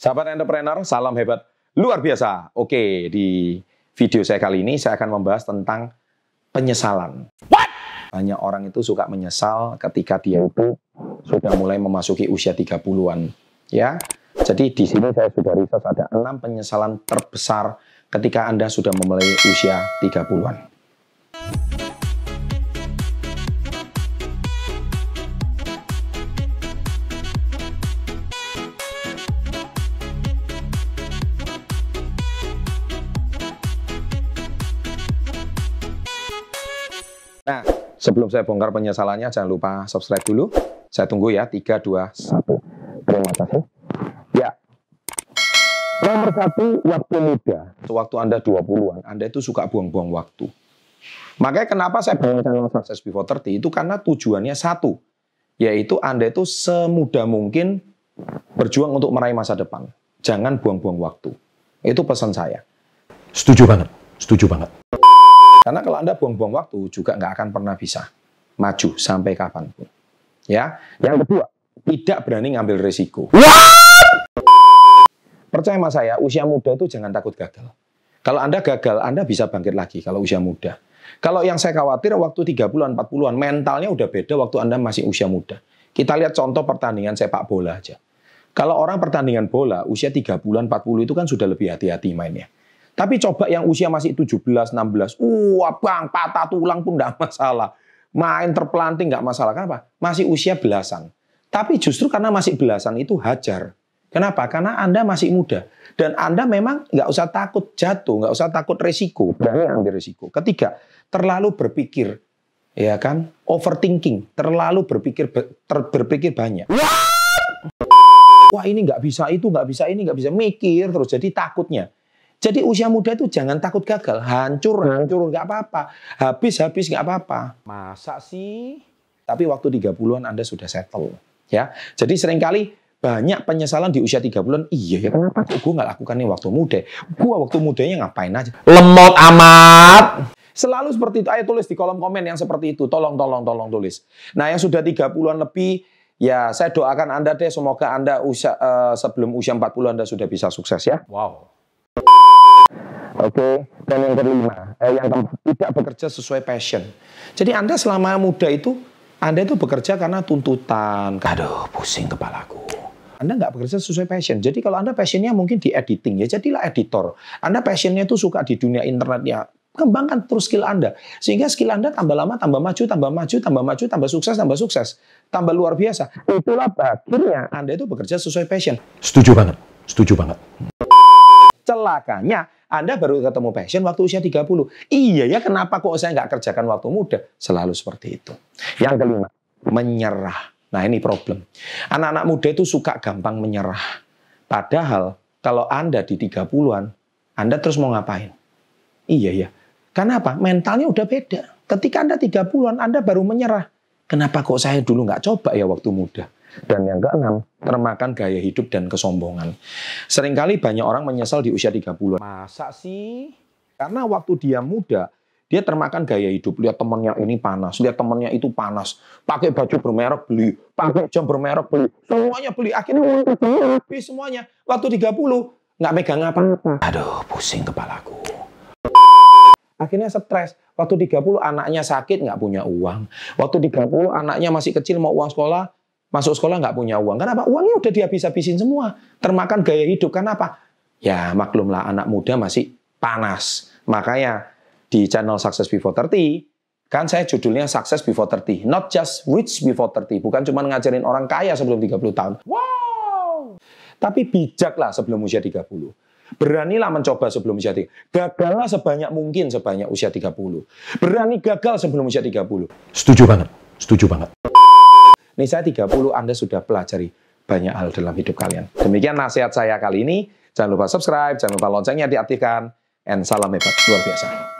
Sahabat entrepreneur, salam hebat luar biasa. Oke, di video saya kali ini saya akan membahas tentang penyesalan. What? Banyak orang itu suka menyesal ketika dia itu sudah mulai memasuki usia 30-an. Ya, jadi di sini saya sudah riset ada enam penyesalan terbesar ketika Anda sudah memulai usia 30-an. Nah, sebelum saya bongkar penyesalannya, jangan lupa subscribe dulu. Saya tunggu ya, 3, 2, 1. Terima kasih. Ya. Nomor satu, waktu muda. Waktu Anda 20-an, Anda itu suka buang-buang waktu. Makanya kenapa saya bangun channel Success Before 30, itu karena tujuannya satu. Yaitu Anda itu semudah mungkin berjuang untuk meraih masa depan. Jangan buang-buang waktu. Itu pesan saya. Setuju banget, setuju banget. Karena kalau Anda buang-buang waktu juga nggak akan pernah bisa maju sampai kapan pun. Ya. Yang kedua, tidak berani ngambil risiko. Percaya sama saya, usia muda itu jangan takut gagal. Kalau Anda gagal, Anda bisa bangkit lagi kalau usia muda. Kalau yang saya khawatir waktu 30-an, 40-an, mentalnya udah beda waktu Anda masih usia muda. Kita lihat contoh pertandingan sepak bola aja. Kalau orang pertandingan bola, usia 3 bulan, 40 itu kan sudah lebih hati-hati mainnya. Tapi coba yang usia masih 17, 16, wah bang, patah tulang pun tidak masalah. Main terpelanting nggak masalah. Kenapa? Masih usia belasan. Tapi justru karena masih belasan itu hajar. Kenapa? Karena Anda masih muda. Dan Anda memang nggak usah takut jatuh, nggak usah takut resiko. Berani ambil resiko. Ketiga, terlalu berpikir. Ya kan? Overthinking. Terlalu berpikir ter, berpikir banyak. Wah ini nggak bisa, itu nggak bisa, ini nggak bisa. Mikir terus. Jadi takutnya. Jadi usia muda itu jangan takut gagal, hancur, hancur nggak apa-apa, habis, habis nggak apa-apa. Masa sih? Tapi waktu 30-an Anda sudah settle. ya. Jadi sering kali banyak penyesalan di usia 3 bulan. Iya ya kenapa kok gue nggak lakukan ini waktu muda? Gue waktu mudanya ngapain aja? Lemot amat. Selalu seperti itu. Ayo tulis di kolom komen yang seperti itu. Tolong, tolong, tolong tulis. Nah yang sudah 30-an lebih, ya saya doakan Anda deh. Semoga Anda usia, uh, sebelum usia 40 Anda sudah bisa sukses ya. Wow. Oke, dan yang kelima, eh, yang keempat, tidak bekerja sesuai passion. Jadi Anda selama muda itu, Anda itu bekerja karena tuntutan. Aduh, pusing kepalaku. Anda nggak bekerja sesuai passion. Jadi kalau Anda passionnya mungkin di editing, ya jadilah editor. Anda passionnya itu suka di dunia internet, ya kembangkan terus skill Anda. Sehingga skill Anda tambah lama, tambah maju, tambah maju, tambah maju, tambah sukses, tambah sukses. Tambah luar biasa. Itulah akhirnya Anda itu bekerja sesuai passion. Setuju banget, setuju banget. Celakanya, Anda baru ketemu passion waktu usia 30. Iya ya, kenapa kok saya nggak kerjakan waktu muda? Selalu seperti itu. Yang kelima, menyerah. Nah ini problem. Anak-anak muda itu suka gampang menyerah. Padahal kalau Anda di 30-an, Anda terus mau ngapain? Iya ya. Kenapa? Mentalnya udah beda. Ketika Anda 30-an, Anda baru menyerah. Kenapa kok saya dulu nggak coba ya waktu muda? Dan yang keenam, termakan gaya hidup dan kesombongan. Seringkali banyak orang menyesal di usia 30-an. Masa sih? Karena waktu dia muda, dia termakan gaya hidup. Lihat temennya ini panas, lihat temennya itu panas. Pakai baju bermerek beli, pakai jam bermerek beli. Semuanya beli. Akhirnya habis semuanya. Waktu 30, nggak megang apa-apa. Aduh, pusing kepalaku. Akhirnya stres. Waktu 30 anaknya sakit nggak punya uang. Waktu 30 anaknya masih kecil mau uang sekolah, Masuk sekolah nggak punya uang. Kenapa? Uangnya udah dihabis-habisin semua. Termakan gaya hidup. Kenapa? Ya maklumlah anak muda masih panas. Makanya di channel Success Before 30, kan saya judulnya Success Before 30. Not just rich before 30. Bukan cuma ngajarin orang kaya sebelum 30 tahun. Wow! Tapi bijaklah sebelum usia 30. Beranilah mencoba sebelum usia 30. Gagallah sebanyak mungkin sebanyak usia 30. Berani gagal sebelum usia 30. Setuju banget. Setuju banget. Nih saya 30, Anda sudah pelajari banyak hal dalam hidup kalian. Demikian nasihat saya kali ini. Jangan lupa subscribe, jangan lupa loncengnya diaktifkan. And salam hebat, luar biasa.